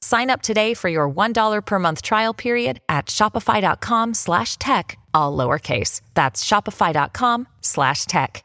Sign up today for your $1 per month trial period at shopify.com slash tech, all lowercase. That's shopify.com slash tech.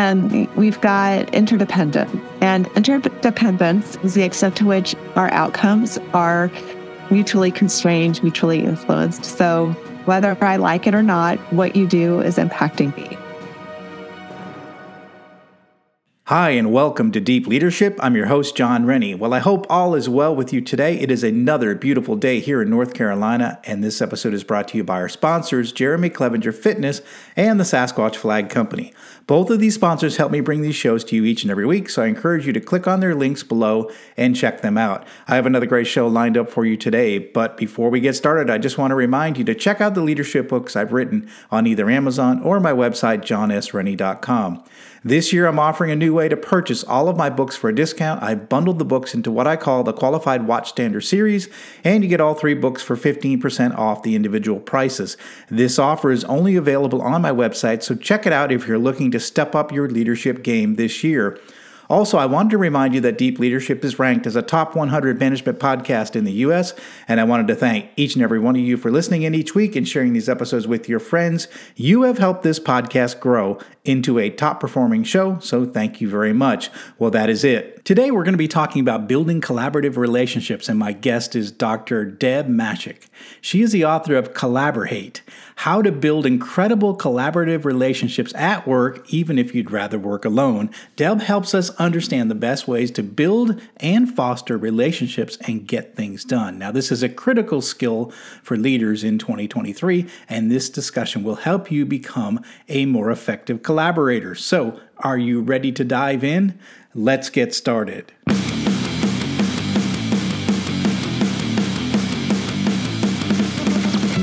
And we've got interdependent. And interdependence is the extent to which our outcomes are mutually constrained, mutually influenced. So whether I like it or not, what you do is impacting me. Hi, and welcome to Deep Leadership. I'm your host, Jon Rennie. Well, I hope all is well with you today. It is another beautiful day here in North Carolina, and this episode is brought to you by our sponsors, Jeremy Clevenger Fitness and the Sasquatch Flag Company. Both of these sponsors help me bring these shows to you each and every week, so I encourage you to click on their links below and check them out. I have another great show lined up for you today, but before we get started, I just want to remind you to check out the leadership books I've written on either Amazon or my website, jonsrennie.com. This year, I'm offering a new way to purchase all of my books for a discount. I bundled the books into what I call the Qualified Watchstander series, and you get all three books for 15% off the individual prices. This offer is only available on my website, so check it out if you're looking to step up your leadership game this year. Also, I wanted to remind you that Deep Leadership is ranked as a top 100 management podcast in the U.S., and I wanted to thank each and every one of you for listening in each week and sharing these episodes with your friends. You have helped this podcast grow into a top performing show, so thank you very much. Well, that is it. Today, we're going to be talking about building collaborative relationships, and my guest is Dr. Deb Mashek. She is the author of Collaborate How to Build Incredible Collaborative Relationships at Work, even if you'd rather work alone. Deb helps us understand the best ways to build and foster relationships and get things done. Now, this is a critical skill for leaders in 2023, and this discussion will help you become a more effective collaborator. So, are you ready to dive in? Let's get started.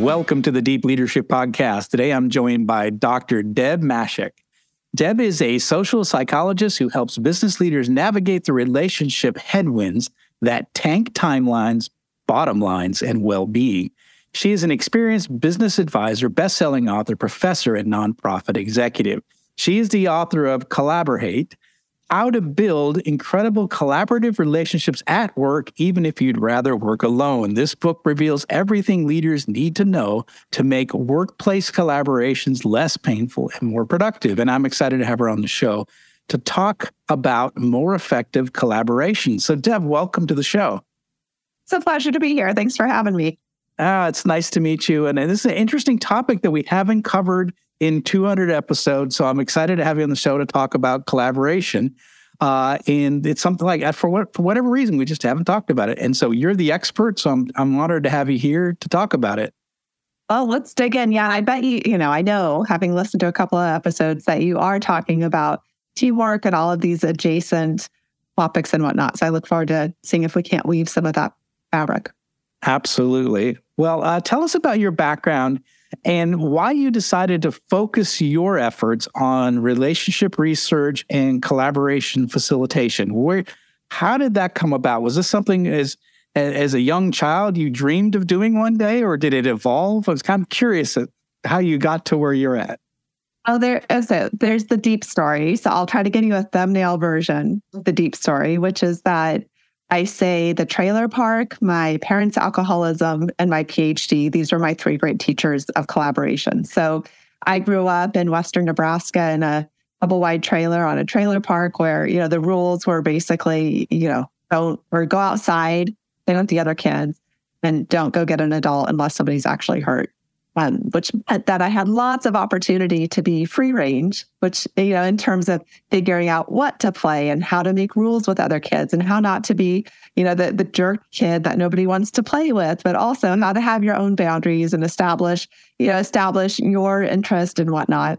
Welcome to the Deep Leadership Podcast. Today I'm joined by Dr. Deb Mashek. Deb is a social psychologist who helps business leaders navigate the relationship headwinds that tank timelines, bottom lines, and well being. She is an experienced business advisor, best selling author, professor, and nonprofit executive. She is the author of Collaborate how to build incredible collaborative relationships at work, even if you'd rather work alone. This book reveals everything leaders need to know to make workplace collaborations less painful and more productive. And I'm excited to have her on the show to talk about more effective collaboration. So, Deb, welcome to the show. It's a pleasure to be here. Thanks for having me. Ah, it's nice to meet you. And this is an interesting topic that we haven't covered in 200 episodes. So I'm excited to have you on the show to talk about collaboration. Uh, and it's something like for what for whatever reason we just haven't talked about it. And so you're the expert, so I'm I'm honored to have you here to talk about it. Well, let's dig in. Yeah, I bet you, you know, I know having listened to a couple of episodes that you are talking about teamwork and all of these adjacent topics and whatnot. So I look forward to seeing if we can't weave some of that fabric. Absolutely. Well, uh, tell us about your background and why you decided to focus your efforts on relationship research and collaboration facilitation. Where, how did that come about? Was this something as as a young child you dreamed of doing one day, or did it evolve? I was kind of curious how you got to where you're at. Oh, there oh, is it. There's the deep story. So I'll try to give you a thumbnail version of the deep story, which is that I say the trailer park, my parents' alcoholism, and my PhD. These were my three great teachers of collaboration. So I grew up in Western Nebraska in a double wide trailer on a trailer park where, you know, the rules were basically, you know, don't or go outside, with the other kids, and don't go get an adult unless somebody's actually hurt um, which meant that I had lots of opportunity to be free range, which, you know, in terms of figuring out what to play and how to make rules with other kids and how not to be, you know, the, the jerk kid that nobody wants to play with, but also how to have your own boundaries and establish, you know, establish your interest and whatnot.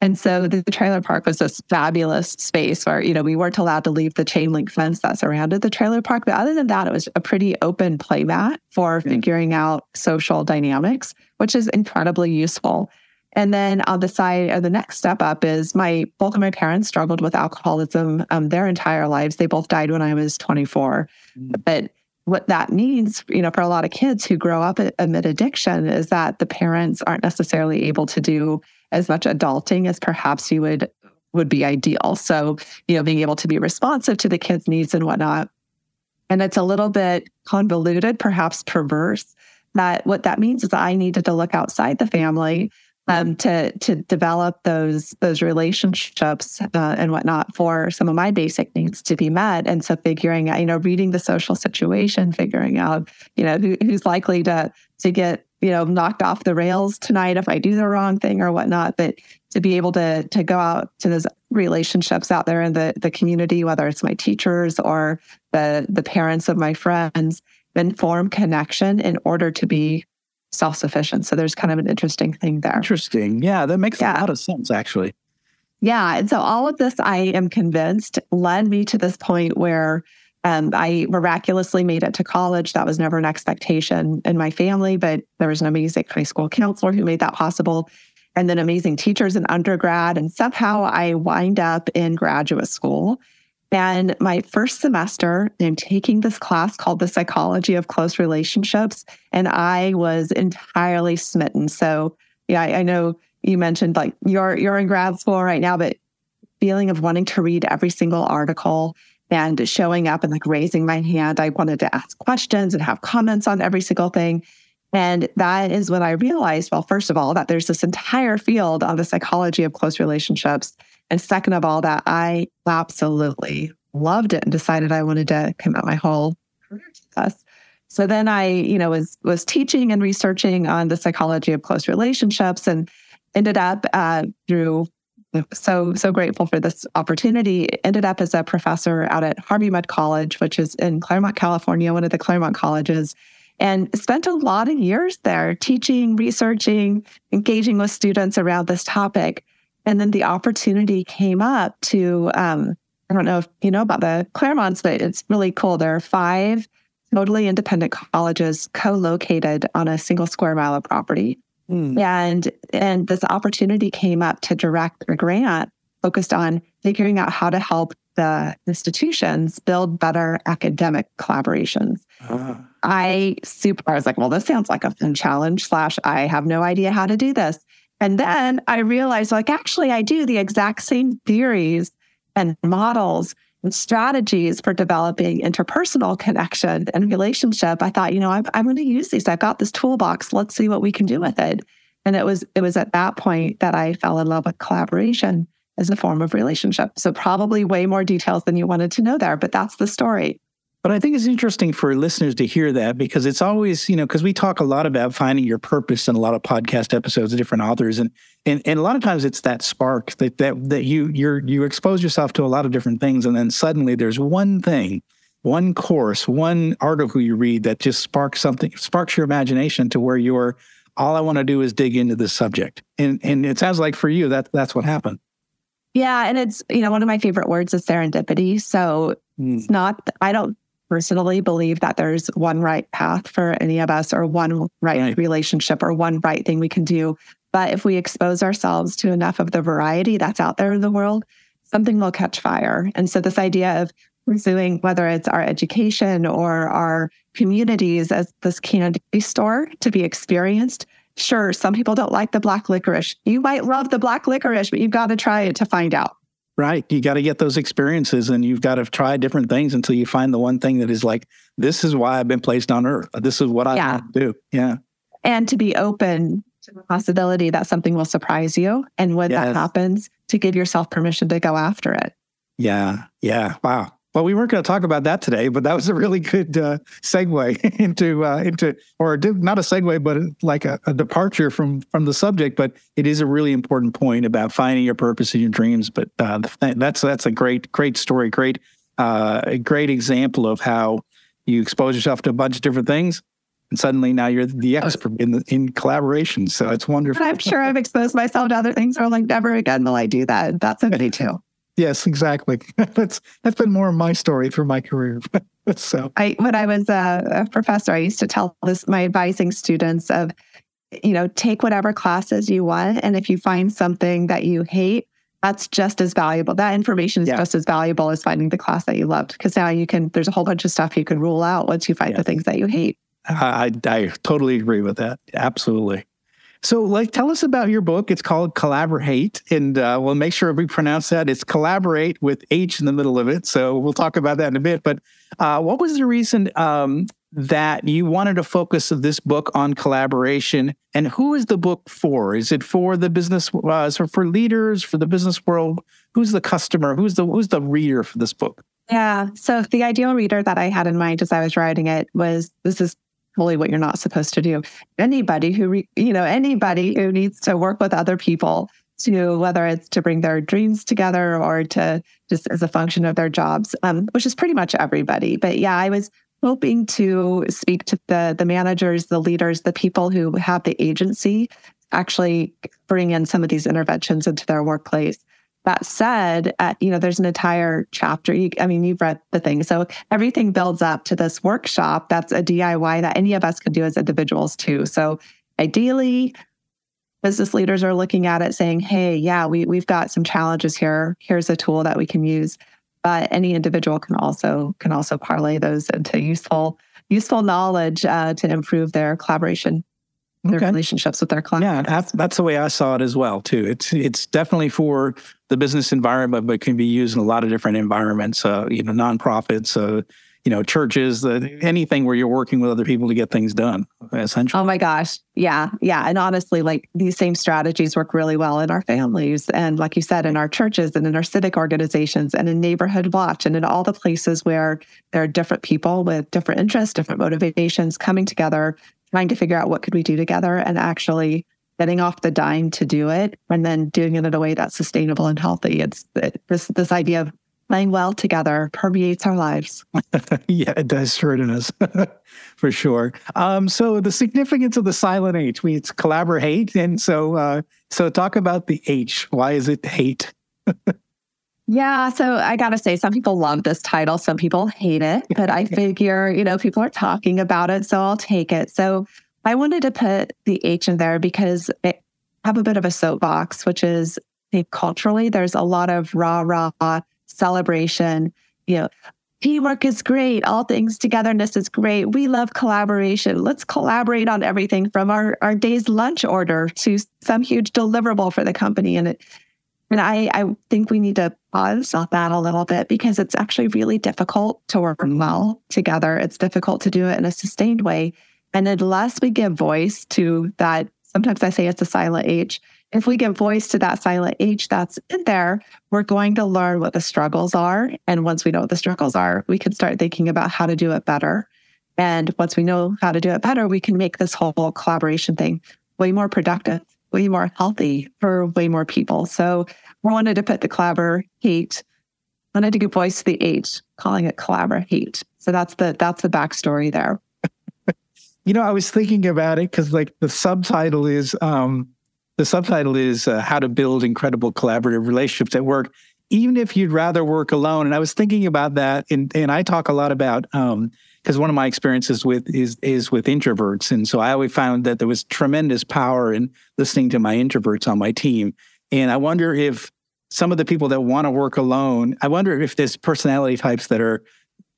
And so the, trailer park was this fabulous space where, you know, we weren't allowed to leave the chain link fence that surrounded the trailer park. But other than that, it was a pretty open playmat for figuring out social dynamics, which is incredibly useful. And then on the side, or the next step up is my both of my parents struggled with alcoholism um, their entire lives. They both died when I was 24. Mm. But what that means, you know, for a lot of kids who grow up amid addiction is that the parents aren't necessarily able to do as much adulting as perhaps you would would be ideal. So, you know, being able to be responsive to the kids' needs and whatnot. And it's a little bit convoluted, perhaps perverse. That what that means is that I needed to look outside the family um, to to develop those those relationships uh, and whatnot for some of my basic needs to be met. And so figuring out, you know, reading the social situation, figuring out, you know, who, who's likely to to get you know knocked off the rails tonight if I do the wrong thing or whatnot. But to be able to to go out to those relationships out there in the the community, whether it's my teachers or the the parents of my friends, and form connection in order to be self sufficient. So there's kind of an interesting thing there. Interesting. Yeah, that makes yeah. a lot of sense, actually. Yeah. And so all of this, I am convinced, led me to this point where um, I miraculously made it to college. That was never an expectation in my family, but there was an amazing high school counselor who made that possible. And then amazing teachers in undergrad. And somehow I wind up in graduate school. And my first semester, I'm taking this class called The Psychology of Close Relationships, and I was entirely smitten. So, yeah, I, I know you mentioned like you're you're in grad school right now, but feeling of wanting to read every single article and showing up and like raising my hand. I wanted to ask questions and have comments on every single thing. And that is when I realized, well, first of all, that there's this entire field on the psychology of close relationships and second of all, that I absolutely loved it and decided I wanted to commit my whole career to this. So then I, you know, was was teaching and researching on the psychology of close relationships and ended up uh, through so so grateful for this opportunity. Ended up as a professor out at Harvey Mudd College, which is in Claremont, California, one of the Claremont colleges, and spent a lot of years there teaching, researching, engaging with students around this topic. And then the opportunity came up to, um, I don't know if you know about the Claremonts, but it's really cool. There are five totally independent colleges co-located on a single square mile of property. Mm. And and this opportunity came up to direct a grant focused on figuring out how to help the institutions build better academic collaborations. Ah. I super I was like, well, this sounds like a fun challenge, slash, I have no idea how to do this. And then I realized, like, actually, I do the exact same theories and models and strategies for developing interpersonal connection and relationship. I thought, you know, I'm, I'm going to use these. I've got this toolbox. Let's see what we can do with it. And it was it was at that point that I fell in love with collaboration as a form of relationship. So probably way more details than you wanted to know there, but that's the story. But I think it's interesting for listeners to hear that because it's always, you know, because we talk a lot about finding your purpose in a lot of podcast episodes of different authors, and and, and a lot of times it's that spark that that that you you're you expose yourself to a lot of different things, and then suddenly there's one thing, one course, one article you read that just sparks something, sparks your imagination to where you're all I want to do is dig into this subject, and and it sounds like for you that that's what happened. Yeah, and it's you know one of my favorite words is serendipity. So mm. it's not I don't personally believe that there's one right path for any of us or one right, right relationship or one right thing we can do. But if we expose ourselves to enough of the variety that's out there in the world, something will catch fire. And so, this idea of pursuing whether it's our education or our communities as this candy store to be experienced. Sure, some people don't like the black licorice. You might love the black licorice, but you've got to try it to find out. Right. You got to get those experiences and you've got to try different things until you find the one thing that is like, this is why I've been placed on earth. This is what I yeah. do. Yeah. And to be open to the possibility that something will surprise you. And when yes. that happens, to give yourself permission to go after it. Yeah. Yeah. Wow. Well, we weren't going to talk about that today, but that was a really good uh, segue into uh, into, or not a segue, but like a, a, departure from from the subject. But it is a really important point about finding your purpose in your dreams. But uh, that's that's a great great story, great uh, a great example of how you expose yourself to a bunch of different things, and suddenly now you're the expert in the, in collaboration. So it's wonderful. I'm sure I've exposed myself to other things, or like never again will I do that. That's a good too. Yes, exactly. that's that's been more of my story through my career. so, I when I was a, a professor, I used to tell this my advising students of, you know, take whatever classes you want, and if you find something that you hate, that's just as valuable. That information is yeah. just as valuable as finding the class that you loved, because now you can. There's a whole bunch of stuff you can rule out once you find yeah. the things that you hate. I, I totally agree with that. Absolutely. So, like, tell us about your book. It's called Collaborate, and uh, we'll make sure we pronounce that. It's collaborate with H in the middle of it. So, we'll talk about that in a bit. But uh, what was the reason um, that you wanted to focus of this book on collaboration? And who is the book for? Is it for the business, uh, so for leaders, for the business world? Who's the customer? Who's the who's the reader for this book? Yeah. So the ideal reader that I had in mind as I was writing it was this is what you're not supposed to do. Anybody who, re, you know, anybody who needs to work with other people to whether it's to bring their dreams together or to just as a function of their jobs, um, which is pretty much everybody. But yeah, I was hoping to speak to the the managers, the leaders, the people who have the agency actually bring in some of these interventions into their workplace. That said, uh, you know, there's an entire chapter. You, I mean, you've read the thing. So everything builds up to this workshop that's a DIY that any of us could do as individuals too. So ideally, business leaders are looking at it saying, hey, yeah, we, we've got some challenges here. Here's a tool that we can use. But any individual can also can also parlay those into useful useful knowledge uh, to improve their collaboration their okay. relationships with their clients. Yeah, that's, that's the way I saw it as well too. It's it's definitely for the business environment, but can be used in a lot of different environments. Uh, you know, nonprofits, uh, you know, churches, uh, anything where you're working with other people to get things done. Essentially. Oh my gosh, yeah, yeah. And honestly, like these same strategies work really well in our families, and like you said, in our churches and in our civic organizations and in neighborhood watch and in all the places where there are different people with different interests, different motivations coming together trying to figure out what could we do together and actually getting off the dime to do it and then doing it in a way that's sustainable and healthy. It's it, this this idea of playing well together permeates our lives. yeah, it does sure does for sure. Um, so the significance of the silent H, we it's collaborate, and so uh, so talk about the H. Why is it hate? Yeah, so I got to say, some people love this title, some people hate it, but I figure, you know, people are talking about it, so I'll take it. So I wanted to put the H in there because I have a bit of a soapbox, which is culturally, there's a lot of rah rah celebration. You know, teamwork is great, all things togetherness is great. We love collaboration. Let's collaborate on everything from our, our day's lunch order to some huge deliverable for the company. And it, and I, I think we need to pause on that a little bit because it's actually really difficult to work well together. It's difficult to do it in a sustained way. And unless we give voice to that, sometimes I say it's a silent H. If we give voice to that silent H that's in there, we're going to learn what the struggles are. And once we know what the struggles are, we can start thinking about how to do it better. And once we know how to do it better, we can make this whole collaboration thing way more productive way more healthy for way more people. So we wanted to put the collaborate, wanted to give voice to the H, calling it collaborate. So that's the that's the backstory there. you know, I was thinking about it because like the subtitle is um the subtitle is uh, how to build incredible collaborative relationships at work even if you'd rather work alone and i was thinking about that and, and i talk a lot about um, because one of my experiences with is is with introverts, and so I always found that there was tremendous power in listening to my introverts on my team. And I wonder if some of the people that want to work alone, I wonder if there's personality types that are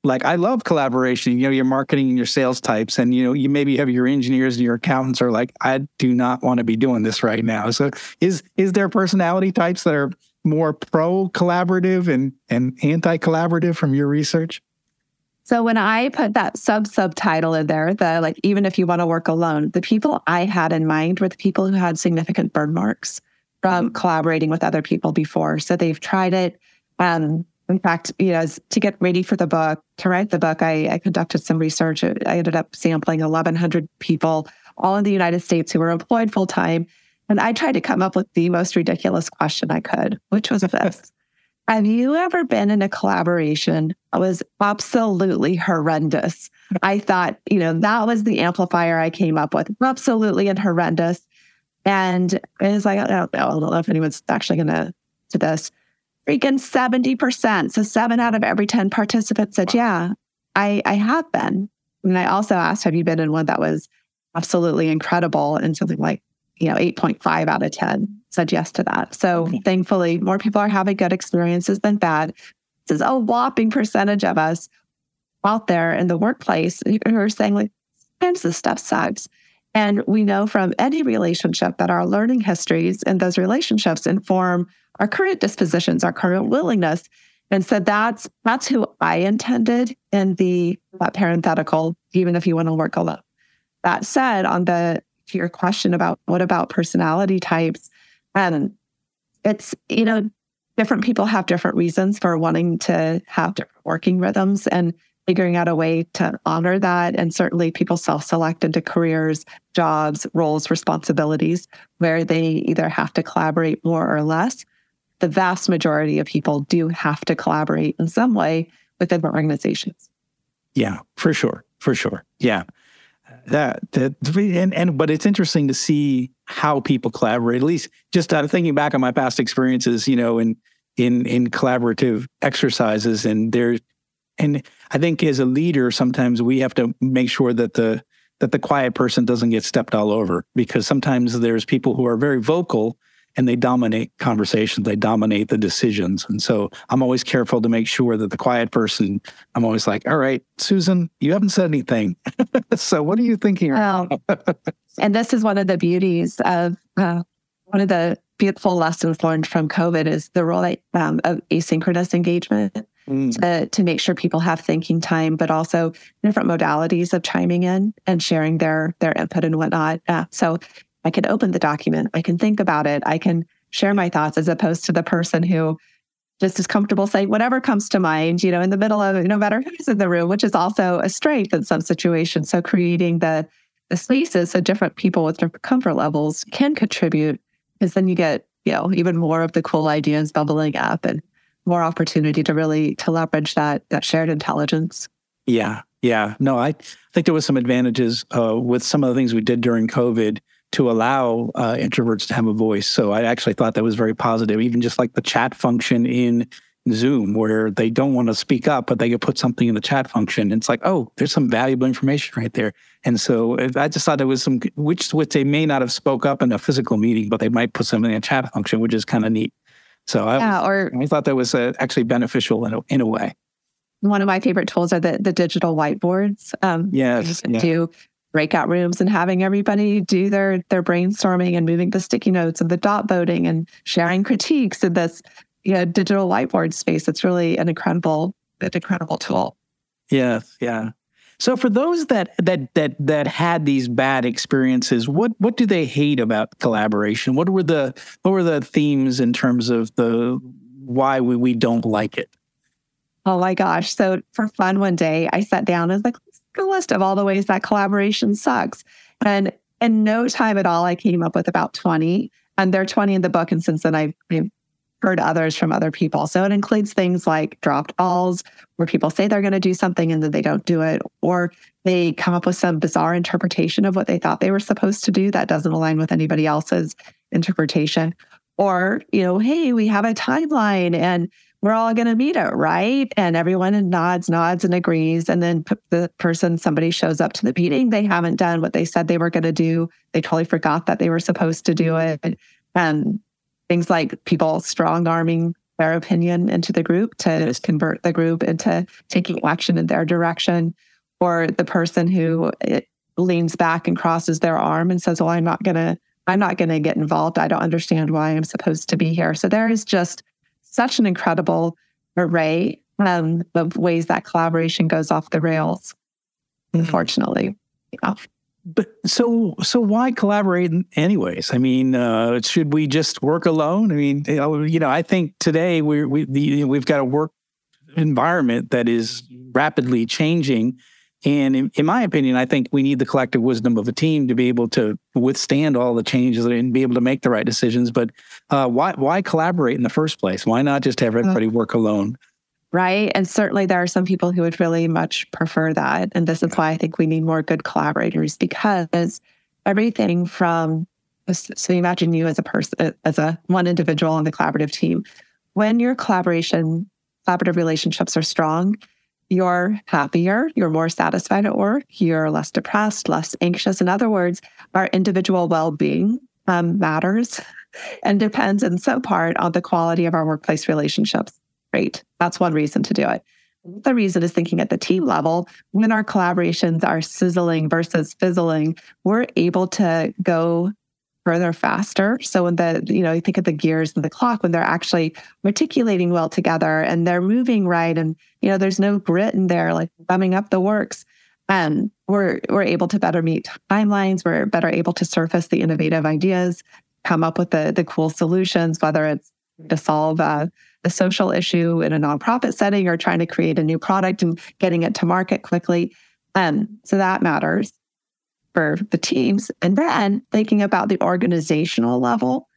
like I love collaboration. You know, your marketing and your sales types, and you know, you maybe have your engineers and your accountants are like, I do not want to be doing this right now. So, is is there personality types that are more pro collaborative and and anti collaborative from your research? So when I put that sub subtitle in there, the like even if you want to work alone, the people I had in mind were the people who had significant burn marks from mm-hmm. collaborating with other people before. So they've tried it. Um, in fact, you know, to get ready for the book, to write the book, I, I conducted some research. I ended up sampling 1,100 people, all in the United States, who were employed full time. And I tried to come up with the most ridiculous question I could, which was this Have you ever been in a collaboration that was absolutely horrendous? I thought, you know, that was the amplifier I came up with, absolutely and horrendous. And it was like, I don't know, I don't know if anyone's actually going to do this freaking 70%. So seven out of every 10 participants said, yeah, I, I have been. And I also asked, have you been in one that was absolutely incredible? And something like, you know, 8.5 out of 10 said yes to that. So okay. thankfully, more people are having good experiences than bad. This is a whopping percentage of us out there in the workplace who are saying, like, sometimes this stuff sucks. And we know from any relationship that our learning histories and those relationships inform our current dispositions, our current willingness. And so that's that's who I intended in the that parenthetical, even if you want to work alone. That said, on the to your question about what about personality types, and it's you know different people have different reasons for wanting to have different working rhythms and figuring out a way to honor that. And certainly people self select into careers, jobs, roles, responsibilities where they either have to collaborate more or less the vast majority of people do have to collaborate in some way within organizations. Yeah, for sure. For sure. Yeah. That, that and, and but it's interesting to see how people collaborate. At least just out of thinking back on my past experiences, you know, in in in collaborative exercises, and there, and I think as a leader, sometimes we have to make sure that the that the quiet person doesn't get stepped all over because sometimes there's people who are very vocal and they dominate conversations, they dominate the decisions. And so I'm always careful to make sure that the quiet person, I'm always like, all right, Susan, you haven't said anything. so what are you thinking? Well, and this is one of the beauties of uh, one of the beautiful lessons learned from COVID is the role um, of asynchronous engagement. Mm. To, to make sure people have thinking time, but also different modalities of chiming in and sharing their their input and whatnot. Uh, so I can open the document, I can think about it, I can share my thoughts as opposed to the person who just is comfortable saying whatever comes to mind, you know, in the middle of no matter who's in the room, which is also a strength in some situations. So creating the the spaces so different people with different comfort levels can contribute because then you get, you know, even more of the cool ideas bubbling up and more opportunity to really to leverage that that shared intelligence. Yeah. Yeah. No, I think there was some advantages uh, with some of the things we did during COVID to allow uh, introverts to have a voice. So I actually thought that was very positive, even just like the chat function in Zoom, where they don't want to speak up, but they could put something in the chat function. It's like, oh, there's some valuable information right there. And so I just thought there was some, which which they may not have spoke up in a physical meeting, but they might put something in a chat function, which is kind of neat. So I, yeah, or, I thought that was uh, actually beneficial in a, in a way one of my favorite tools are the, the digital whiteboards. Um, yes, yeah. do breakout rooms and having everybody do their their brainstorming and moving the sticky notes and the dot voting and sharing critiques in this you know, digital whiteboard space. It's really an incredible, an incredible tool. Yes, yeah. So for those that that that that had these bad experiences, what what do they hate about collaboration? What were the what were the themes in terms of the why we, we don't like it? Oh my gosh. So for fun one day, I sat down and was like, a list of all the ways that collaboration sucks. And in no time at all, I came up with about 20. And there are 20 in the book. And since then, I've, I've heard others from other people. So it includes things like dropped alls, where people say they're going to do something and then they don't do it, or they come up with some bizarre interpretation of what they thought they were supposed to do that doesn't align with anybody else's interpretation. Or, you know, hey, we have a timeline and we're all going to meet it, right? And everyone nods, nods, and agrees. And then the person, somebody shows up to the meeting, they haven't done what they said they were going to do. They totally forgot that they were supposed to do it. And things like people strong arming their opinion into the group to convert the group into taking action in their direction, or the person who eh, leans back and crosses their arm and says, "Well, I'm not going to." I'm not going to get involved. I don't understand why I'm supposed to be here. So there is just such an incredible array um, of ways that collaboration goes off the rails. Mm-hmm. Unfortunately, yeah but so so why collaborate anyways i mean uh, should we just work alone i mean you know i think today we're, we the, we've got a work environment that is rapidly changing and in, in, my opinion i think we need the collective wisdom of a team to be able to withstand all the changes and be able to make the right decisions but uh, why why collaborate in the first place why not just have everybody work alone right? And certainly there are some people who would really much prefer that. And this is why I think we need more good collaborators because everything from so imagine you as a person as a one individual on the collaborative team. When your collaboration, collaborative relationships are strong, you're happier, you're more satisfied at work, you're less depressed, less anxious. In other words, our individual well-being um, matters and depends in some part on the quality of our workplace relationships. Great. That's one reason to do it. The reason is thinking at the team level, when our collaborations are sizzling versus fizzling, we're able to go further faster. So when the, you know, you think of the gears of the clock, when they're actually articulating well together and they're moving right and, you know, there's no grit in there, like bumming up the works. And we're we're able to better meet timelines. We're better able to surface the innovative ideas, come up with the the cool solutions, whether it's to solve a a social issue in a nonprofit setting or trying to create a new product and getting it to market quickly. Um, so that matters for the teams. And then thinking about the organizational level,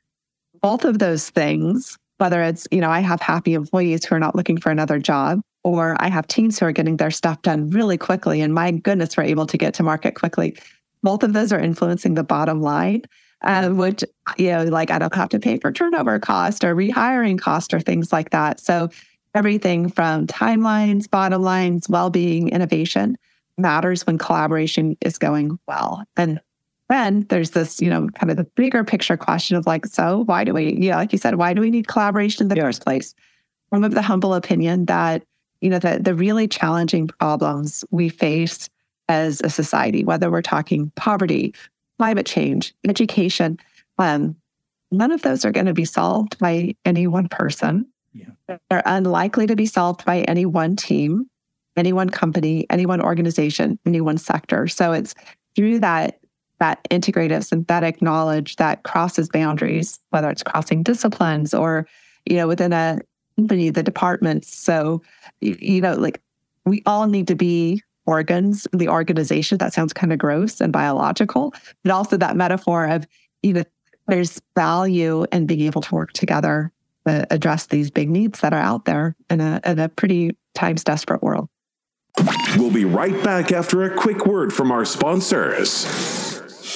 both of those things, whether it's, you know, I have happy employees who are not looking for another job, or I have teams who are getting their stuff done really quickly. And my goodness, we're able to get to market quickly. Both of those are influencing the bottom line uh, which, you know, like I don't have to pay for turnover cost or rehiring cost or things like that. So everything from timelines, bottom lines, well-being, innovation matters when collaboration is going well. And then there's this, you know, kind of the bigger picture question of like, so why do we, yeah, like you said, why do we need collaboration in the yeah. first place? From the humble opinion that, you know, the, the really challenging problems we face as a society, whether we're talking poverty, climate change, education. Um, none of those are going to be solved by any one person. Yeah. They're unlikely to be solved by any one team, any one company, any one organization, any one sector. So it's through that that integrative synthetic knowledge that crosses boundaries, whether it's crossing disciplines or, you know, within a company, the departments. So, you know, like we all need to be organs, the organization. That sounds kind of gross and biological, but also that metaphor of, you know, there's value in being able to work together to address these big needs that are out there in a, in a pretty times desperate world. We'll be right back after a quick word from our sponsors.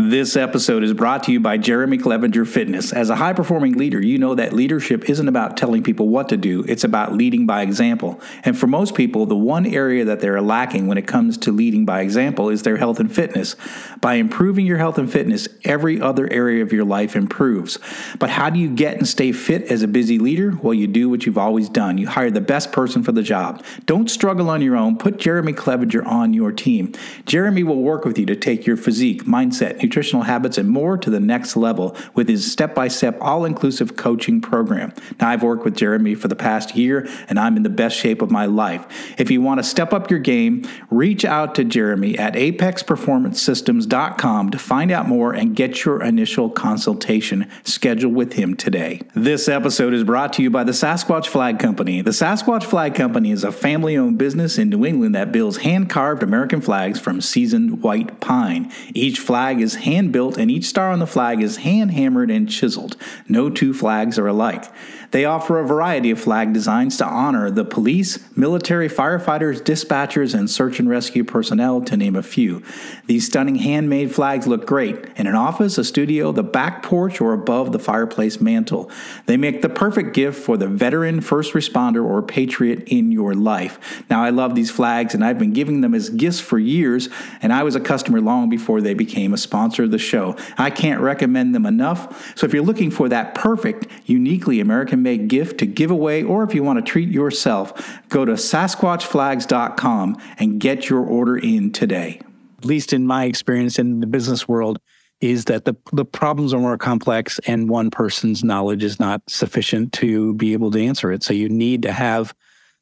This episode is brought to you by Jeremy Clevenger Fitness. As a high performing leader, you know that leadership isn't about telling people what to do, it's about leading by example. And for most people, the one area that they're lacking when it comes to leading by example is their health and fitness. By improving your health and fitness, every other area of your life improves. But how do you get and stay fit as a busy leader? Well, you do what you've always done you hire the best person for the job. Don't struggle on your own, put Jeremy Clevenger on your team. Jeremy will work with you to take your physique, mindset, nutritional habits, and more to the next level with his step by step, all inclusive coaching program. Now, I've worked with Jeremy for the past year, and I'm in the best shape of my life. If you want to step up your game, reach out to Jeremy at apexperformancesystems.com to find out more and get your initial consultation scheduled with him today. This episode is brought to you by the Sasquatch Flag Company. The Sasquatch Flag Company is a family owned business in New England that builds hand carved American flags from seasoned white pine. Each flag is is hand built and each star on the flag is hand hammered and chiseled. No two flags are alike. They offer a variety of flag designs to honor the police, military, firefighters, dispatchers, and search and rescue personnel, to name a few. These stunning handmade flags look great in an office, a studio, the back porch, or above the fireplace mantle. They make the perfect gift for the veteran, first responder, or patriot in your life. Now, I love these flags and I've been giving them as gifts for years, and I was a customer long before they became a sponsor of the show. I can't recommend them enough. So if you're looking for that perfect, uniquely American made gift to give away, or if you want to treat yourself, go to SasquatchFlags.com and get your order in today. At least in my experience in the business world, is that the, the problems are more complex and one person's knowledge is not sufficient to be able to answer it. So you need to have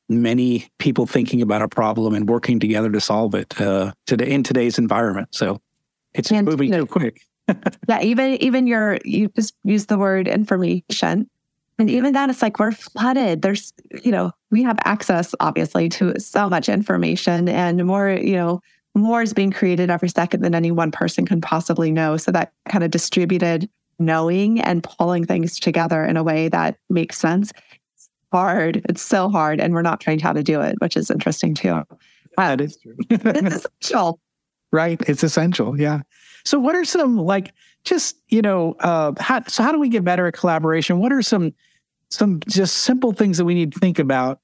many people thinking about a problem and working together to solve it uh, today in today's environment. So it's and, moving you know, too quick. yeah, even even your you just use the word information. And even that, it's like we're flooded. There's, you know, we have access obviously to so much information and more, you know, more is being created every second than any one person can possibly know. So that kind of distributed knowing and pulling things together in a way that makes sense. It's hard. It's so hard. And we're not trained how to do it, which is interesting too. That is true. it's essential. Right. It's essential. Yeah. So what are some like just, you know, uh how so how do we get better at collaboration? What are some some just simple things that we need to think about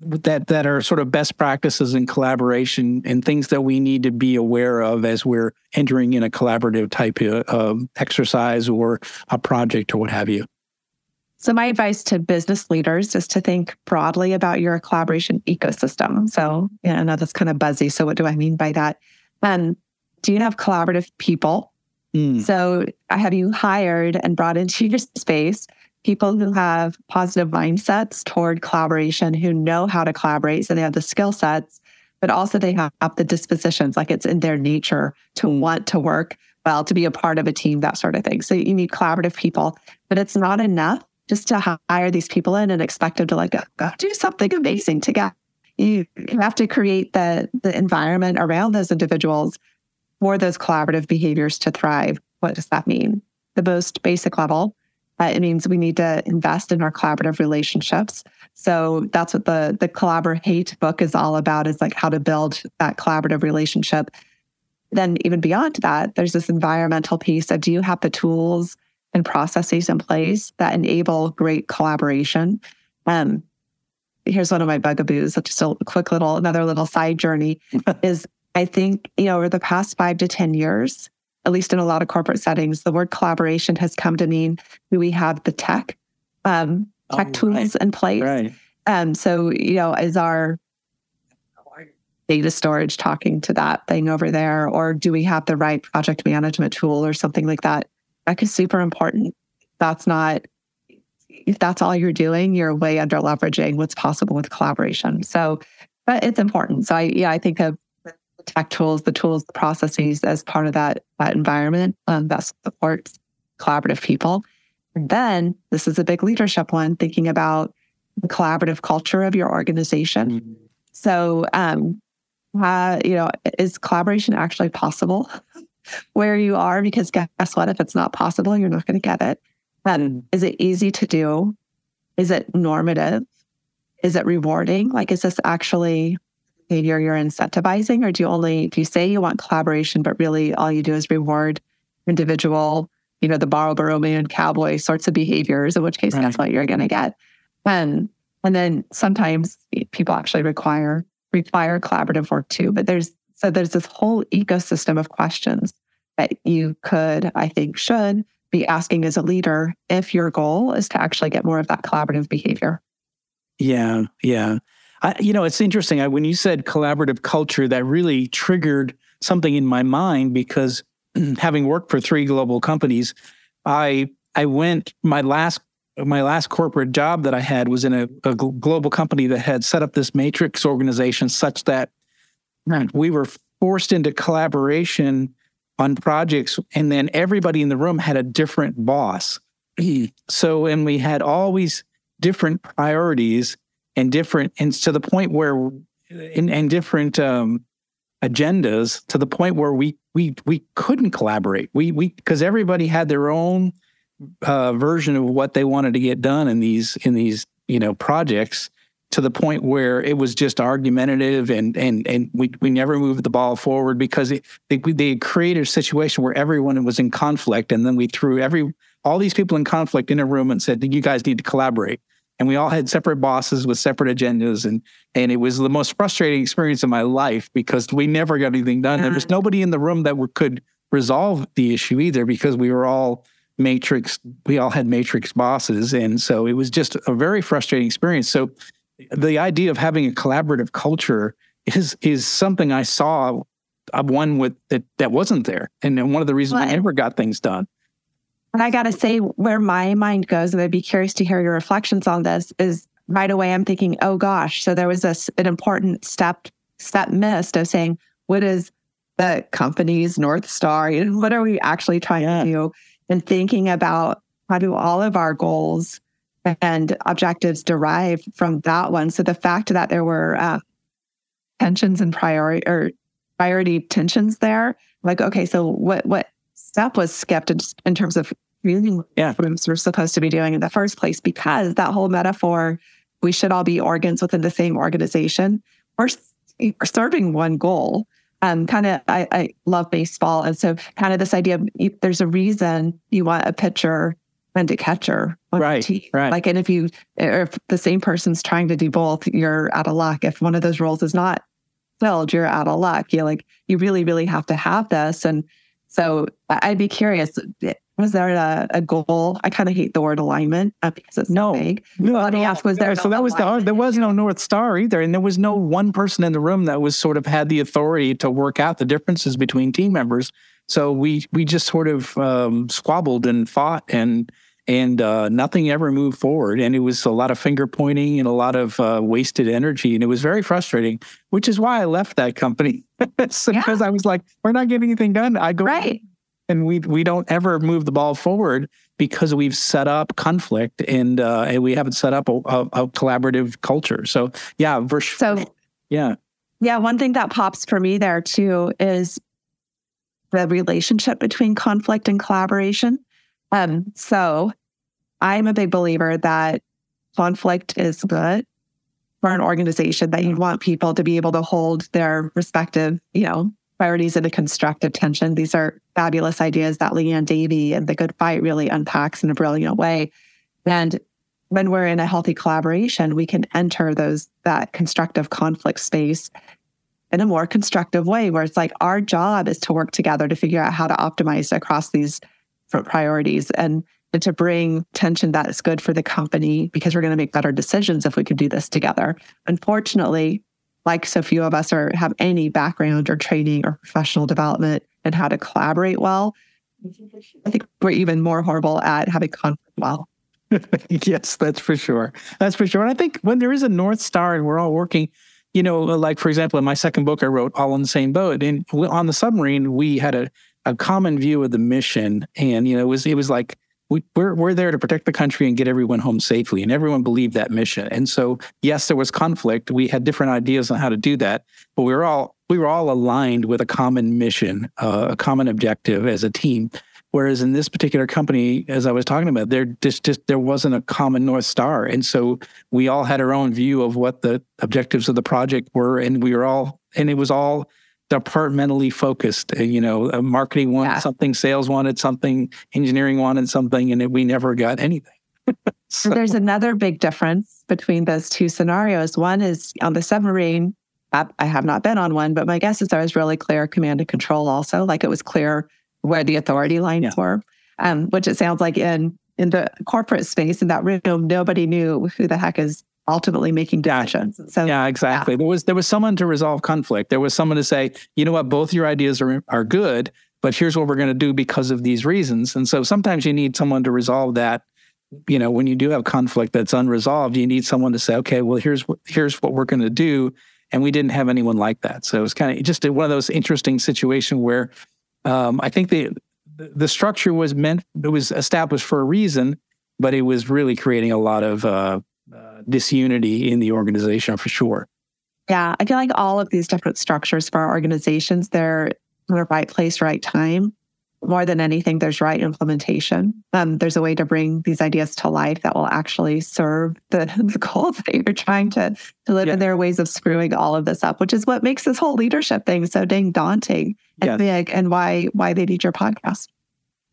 that that are sort of best practices in collaboration and things that we need to be aware of as we're entering in a collaborative type of exercise or a project or what have you. So my advice to business leaders is to think broadly about your collaboration ecosystem. So yeah, I know that's kind of buzzy. So what do I mean by that? Um, do you have collaborative people? Mm. So have you hired and brought into your space people who have positive mindsets toward collaboration, who know how to collaborate. So they have the skill sets, but also they have the dispositions, like it's in their nature to want to work well, to be a part of a team, that sort of thing. So you need collaborative people, but it's not enough just to hire these people in and expect them to like go, go do something amazing together. You, have to create the, the environment around those individuals for those collaborative behaviors to thrive. What does that mean? The most basic level uh, it means we need to invest in our collaborative relationships. So that's what the the collaborate book is all about is like how to build that collaborative relationship. Then even beyond that, there's this environmental piece of do you have the tools and processes in place that enable great collaboration? Um, here's one of my bugaboos, just a quick little another little side journey is I think, you know, over the past five to 10 years, at least in a lot of corporate settings, the word collaboration has come to mean we have the tech, um, tech oh, tools right. in place. Right. Um, so, you know, is our data storage talking to that thing over there? Or do we have the right project management tool or something like that? That is super important. That's not, if that's all you're doing, you're way under leveraging what's possible with collaboration. So, but it's important. So I, yeah, I think of tech tools, the tools, the processes as part of that, that environment um, that supports collaborative people. And then this is a big leadership one, thinking about the collaborative culture of your organization. Mm-hmm. So, um, uh, you know, is collaboration actually possible where you are? Because guess what? If it's not possible, you're not going to get it. And hmm. is it easy to do? Is it normative? Is it rewarding? Like, is this actually behavior you're incentivizing, or do you only do you say you want collaboration, but really all you do is reward individual, you know, the Marlboro cowboy sorts of behaviors, in which case right. that's what you're going to get. And and then sometimes people actually require require collaborative work too. But there's so there's this whole ecosystem of questions that you could, I think, should be asking as a leader if your goal is to actually get more of that collaborative behavior. Yeah, yeah. I, you know, it's interesting. I, when you said collaborative culture, that really triggered something in my mind because having worked for three global companies, I I went my last my last corporate job that I had was in a, a global company that had set up this matrix organization such that we were forced into collaboration on projects, and then everybody in the room had a different boss. so, and we had always different priorities and different and to the point where in, and different um, agendas to the point where we we we couldn't collaborate. We we because everybody had their own uh, version of what they wanted to get done in these in these you know projects to the point where it was just argumentative and and and we we never moved the ball forward because it, they they created a situation where everyone was in conflict and then we threw every all these people in conflict in a room and said you guys need to collaborate. And we all had separate bosses with separate agendas and and it was the most frustrating experience of my life because we never got anything done. There was mm-hmm. nobody in the room that could resolve the issue either because we were all matrix we all had matrix bosses. And so it was just a very frustrating experience. So the idea of having a collaborative culture is is something i saw uh, one with that that wasn't there and one of the reasons well, we never got things done and I got to say, where my mind goes, and I'd be curious to hear your reflections on this, is right away I'm thinking, oh gosh, so there was this an important step step missed of saying, what is the company's north star? and What are we actually trying yeah. to do? And thinking about how do all of our goals and objectives derived from that one. So the fact that there were uh, tensions and priority or priority tensions there, like okay, so what what step was skipped in, in terms of really yeah. what we're supposed to be doing in the first place because that whole metaphor, we should all be organs within the same organization. We're, we're serving one goal. Um, kind of, I, I love baseball. And so, kind of this idea of you, there's a reason you want a pitcher and a catcher on right, team. Right. Like, and if you, if the same person's trying to do both, you're out of luck. If one of those roles is not filled, you're out of luck. You like, you really, really have to have this. And so I'd be curious was there a, a goal? I kind of hate the word alignment uh, because it's no vague. No, Let me ask: Was there? So that was the there was no north star either, and there was no one person in the room that was sort of had the authority to work out the differences between team members. So we we just sort of um, squabbled and fought and and uh, nothing ever moved forward. And it was a lot of finger pointing and a lot of uh, wasted energy, and it was very frustrating. Which is why I left that company because yeah. I was like, we're not getting anything done. I go right and we we don't ever move the ball forward because we've set up conflict and uh, and we haven't set up a, a, a collaborative culture. So yeah, vers- so yeah, yeah. One thing that pops for me there too is the relationship between conflict and collaboration. Um, so I'm a big believer that conflict is good for an organization that you want people to be able to hold their respective, you know, priorities in a constructive tension. These are fabulous ideas that Liane Davey and The Good Fight really unpacks in a brilliant way. And when we're in a healthy collaboration, we can enter those that constructive conflict space in a more constructive way where it's like our job is to work together to figure out how to optimize across these priorities and, and to bring tension that is good for the company because we're going to make better decisions if we could do this together. Unfortunately, like so few of us are have any background or training or professional development in how to collaborate well. I think we're even more horrible at having conflict well. yes, that's for sure. That's for sure. And I think when there is a North Star and we're all working, you know, like for example, in my second book, I wrote All in the Same Boat. And on the submarine, we had a, a common view of the mission. And, you know, it was it was like we, we're we're there to protect the country and get everyone home safely, and everyone believed that mission. And so, yes, there was conflict. We had different ideas on how to do that, but we were all we were all aligned with a common mission, uh, a common objective as a team. Whereas in this particular company, as I was talking about, there just, just there wasn't a common north star, and so we all had our own view of what the objectives of the project were, and we were all and it was all departmentally focused. Uh, you know, marketing wanted yeah. something, sales wanted something, engineering wanted something, and we never got anything. so. There's another big difference between those two scenarios. One is on the submarine. I have not been on one, but my guess is there was really clear command and control. Also, like it was clear where the authority lines yeah. were, um, which it sounds like in in the corporate space in that room, nobody knew who the heck is ultimately making decisions. So yeah, exactly. Yeah. There was there was someone to resolve conflict. There was someone to say, you know what, both your ideas are are good, but here's what we're going to do because of these reasons. And so sometimes you need someone to resolve that. You know, when you do have conflict that's unresolved, you need someone to say, okay, well, here's what here's what we're going to do. And we didn't have anyone like that. So it was kind of just one of those interesting situations where um, I think the the structure was meant it was established for a reason, but it was really creating a lot of uh, uh, disunity in the organization for sure. Yeah, I feel like all of these different structures for our organizations, they're in the right place, right time. More than anything, there's right implementation. Um, there's a way to bring these ideas to life that will actually serve the, the goals that you're trying to, to live. Yeah. And there are ways of screwing all of this up, which is what makes this whole leadership thing so dang daunting and yes. big and why why they need your podcast.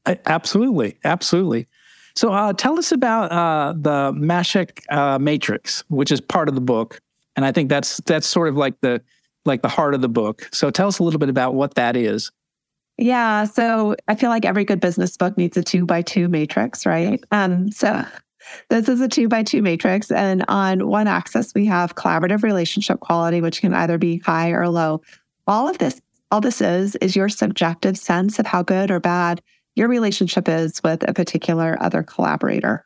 I, absolutely. Absolutely. So uh, tell us about uh, the Mashek uh, Matrix, which is part of the book, and I think that's that's sort of like the like the heart of the book. So tell us a little bit about what that is. Yeah. So I feel like every good business book needs a two by two matrix, right? Um, so this is a two by two matrix. And on one axis, we have collaborative relationship quality, which can either be high or low. All of this, all this is, is your subjective sense of how good or bad your relationship is with a particular other collaborator.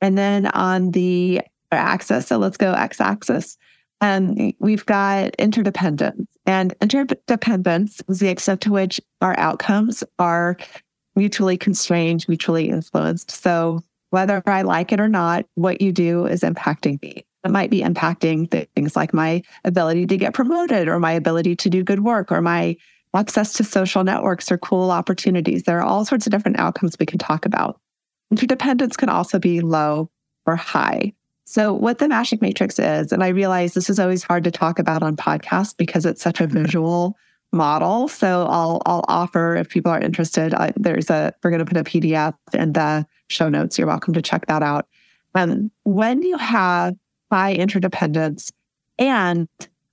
And then on the axis, so let's go x axis, and we've got interdependence. And interdependence is the extent to which our outcomes are mutually constrained, mutually influenced. So whether I like it or not, what you do is impacting me. It might be impacting things like my ability to get promoted or my ability to do good work or my access to social networks or cool opportunities. There are all sorts of different outcomes we can talk about. Interdependence can also be low or high. So, what the Mashek Matrix is, and I realize this is always hard to talk about on podcasts because it's such a visual model. So, I'll I'll offer if people are interested. I, there's a we're going to put a PDF in the show notes. You're welcome to check that out. Um, when you have high interdependence and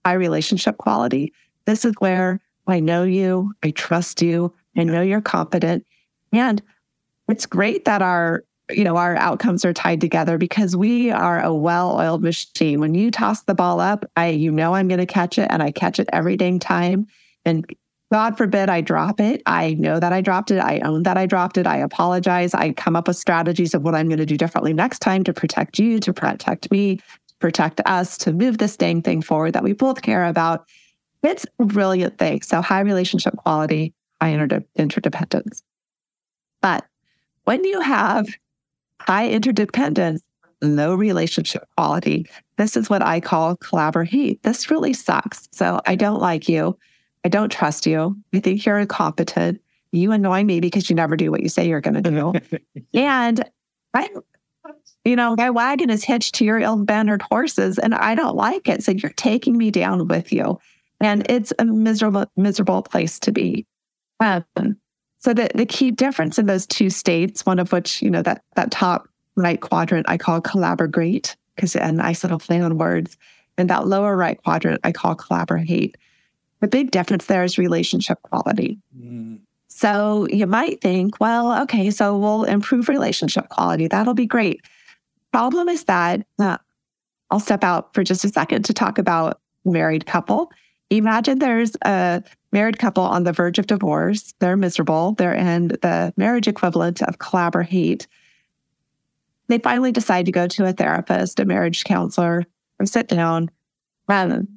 high relationship quality, this is where I know you, I trust you, I know you're competent, and it's great that our you know, our outcomes are tied together because we are a well-oiled machine. When you toss the ball up, I you know I'm going to catch it and I catch it every dang time. And God forbid I drop it. I know that I dropped it. I own that I dropped it. I apologize. I come up with strategies of what I'm going to do differently next time to protect you, to protect me, protect us, to move this dang thing forward that we both care about. It's a brilliant thing. So high relationship quality, high interdependence. But when you have high interdependence, low relationship quality. This is what I call collaborhate. This really sucks. So I don't like you. I don't trust you. I think you're incompetent. You annoy me because you never do what you say you're going to do. and I, you know, my wagon is hitched to your ill-mannered horses and I don't like it. So you're taking me down with you. And it's a miserable, miserable place to be. Um, so the, the key difference in those two states, one of which, you know, that that top right quadrant I call collaborate, because a nice little play on words. And that lower right quadrant I call collaborhate. The big difference there is relationship quality. Mm. So you might think, well, okay, so we'll improve relationship quality. That'll be great. Problem is that uh, I'll step out for just a second to talk about married couple. Imagine there's a married couple on the verge of divorce. They're miserable. They're in the marriage equivalent of collaborhate. They finally decide to go to a therapist, a marriage counselor, or sit down. Um,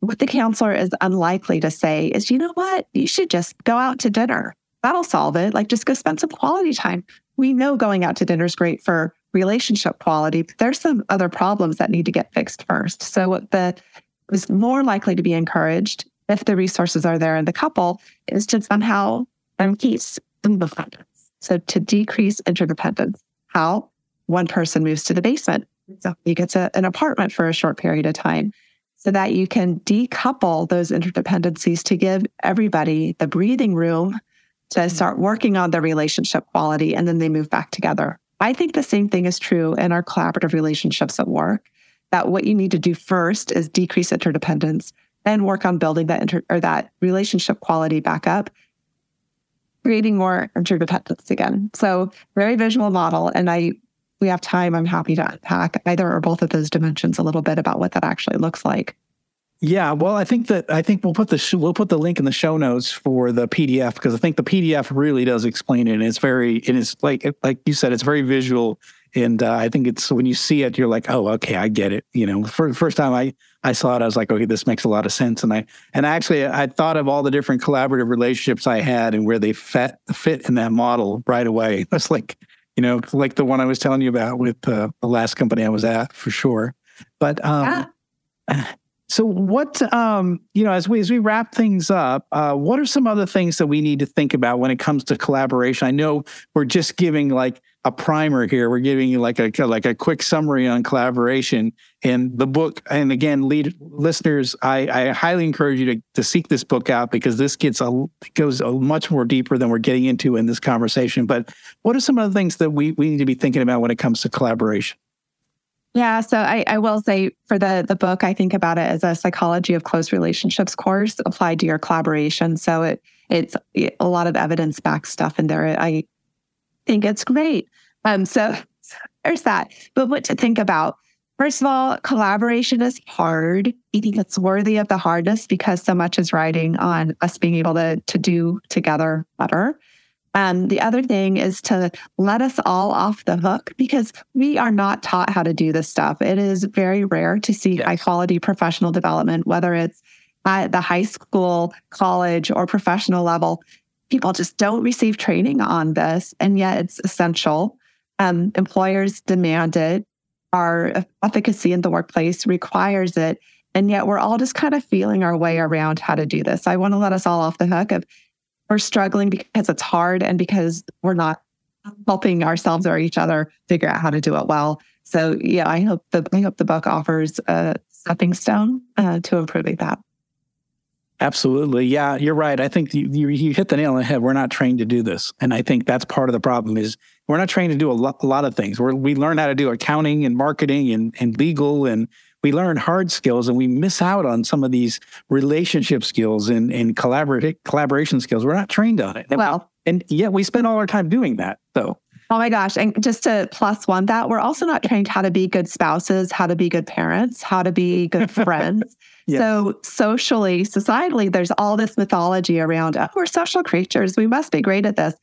what the counselor is unlikely to say is, you know what? You should just go out to dinner. That'll solve it. Like, just go spend some quality time. We know going out to dinner is great for relationship quality, but there's some other problems that need to get fixed first. So, what the is more likely to be encouraged if the resources are there in the couple, is to somehow increase independence. So to decrease interdependence. How? One person moves to the basement. So he gets a, an apartment for a short period of time so that you can decouple those interdependencies to give everybody the breathing room to mm-hmm. start working on their relationship quality and then they move back together. I think the same thing is true in our collaborative relationships at work. That what you need to do first is decrease interdependence and work on building that inter- or that relationship quality back up creating more interdependence again so very visual model and i we have time i'm happy to unpack either or both of those dimensions a little bit about what that actually looks like yeah, well, I think that I think we'll put the sh- we'll put the link in the show notes for the PDF because I think the PDF really does explain it. And it's very it is like like you said, it's very visual, and uh, I think it's when you see it, you're like, oh, okay, I get it. You know, for the first time I I saw it, I was like, okay, this makes a lot of sense. And I and actually I thought of all the different collaborative relationships I had and where they fit fit in that model right away. It's like you know, like the one I was telling you about with uh, the last company I was at for sure. But um, yeah So, what um, you know, as we as we wrap things up, uh, what are some other things that we need to think about when it comes to collaboration? I know we're just giving like a primer here. We're giving you like a like a quick summary on collaboration and the book. And again, lead listeners, I, I highly encourage you to, to seek this book out because this gets a goes a much more deeper than we're getting into in this conversation. But what are some of the things that we we need to be thinking about when it comes to collaboration? Yeah, so I, I, will say for the the book, I think about it as a psychology of close relationships course applied to your collaboration. So it it's a lot of evidence backed stuff in there. I think it's great. Um, so there's that. But what to think about? First of all, collaboration is hard. I think it's worthy of the hardness because so much is riding on us being able to to do together better. Um, the other thing is to let us all off the hook because we are not taught how to do this stuff. It is very rare to see yes. high quality professional development, whether it's at the high school, college, or professional level. People just don't receive training on this, and yet it's essential. Um, employers demand it. Our efficacy in the workplace requires it. And yet we're all just kind of feeling our way around how to do this. I want to let us all off the hook of we're struggling because it's hard and because we're not helping ourselves or each other figure out how to do it well. So yeah, I hope the I hope the book offers a stepping stone uh, to improving that. Absolutely, yeah, you're right. I think you, you, you hit the nail on the head. We're not trained to do this, and I think that's part of the problem. Is we're not trained to do a lot, a lot of things. we we learn how to do accounting and marketing and, and legal and we learn hard skills and we miss out on some of these relationship skills and, and collaboration skills. We're not trained on it. Well, and yet we spend all our time doing that. So, oh my gosh. And just to plus one that, we're also not trained how to be good spouses, how to be good parents, how to be good friends. So, socially, societally, there's all this mythology around oh, we're social creatures. We must be great at this.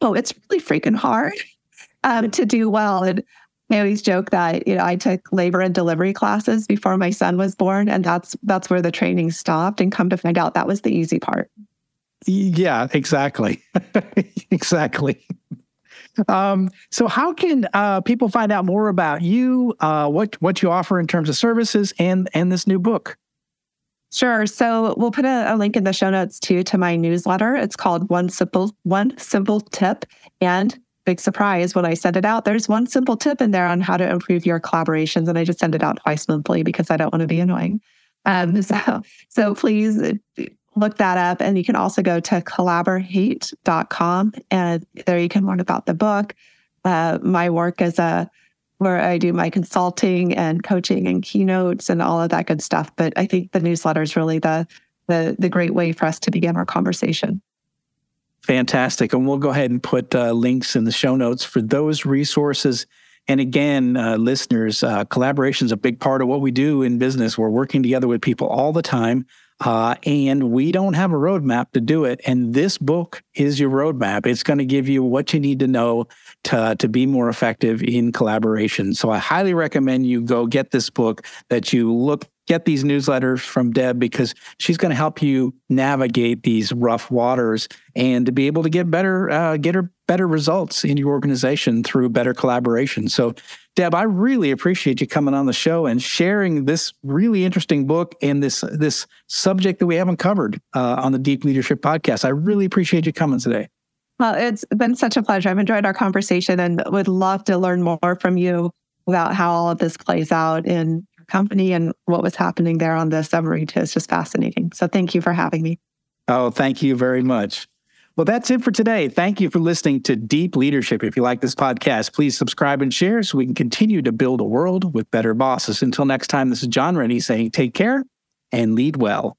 Oh, it's really freaking hard um, to do well. And I always joke that you know I took labor and delivery classes before my son was born, and that's that's where the training stopped. And come to find out, that was the easy part. Yeah, exactly, exactly. Um, so, how can uh, people find out more about you, uh, what what you offer in terms of services, and and this new book? Sure. So we'll put a, a, link in the show notes too to my newsletter. It's called One Simple One Simple Tip, and big surprise when I send it out. There's one simple tip in there on how to improve your collaborations, and I just send it out twice monthly because I don't want to be annoying. Um, so, so please uh, look that up, and you can also go to collaborhate.com, and there you can learn about the book, uh, my work as a where I do my consulting and coaching and keynotes and all of that good stuff. But I think the newsletter is really the the the great way for us to begin our conversation. Fantastic. And we'll go ahead and put uh, links in the show notes for those resources. And again, uh, listeners, uh, collaboration is a big part of what we do in business. We're working together with people all the time, uh, and we don't have a roadmap to do it. And this book is your roadmap. It's going to give you what you need to know to, to be more effective in collaboration. So I highly recommend you go get this book, that you look get these newsletters from Deb because she's going to help you navigate these rough waters and to be able to get better, uh, get her better results in your organization through better collaboration. So, Deb, I really appreciate you coming on the show and sharing this really interesting book and this this subject that we haven't covered uh, on the Deep Leadership Podcast. I really appreciate you coming today. Well, it's been such a pleasure. I've enjoyed our conversation and would love to learn more from you about how all of this plays out in company and what was happening there on the submarine too is just fascinating. So thank you for having me. Oh, thank you very much. Well, that's it for today. Thank you for listening to Deep Leadership. If you like this podcast, please subscribe and share so we can continue to build a world with better bosses. Until next time, this is Jon Rennie saying take care and lead well.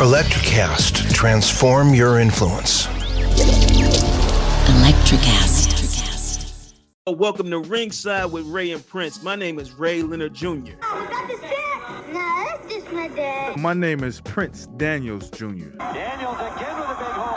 Electrocast, transform your influence. Electrocast. Welcome to Ringside with Ray and Prince. My name is Ray Leonard Jr. My name is Prince Daniels Jr. Daniels again with a big home.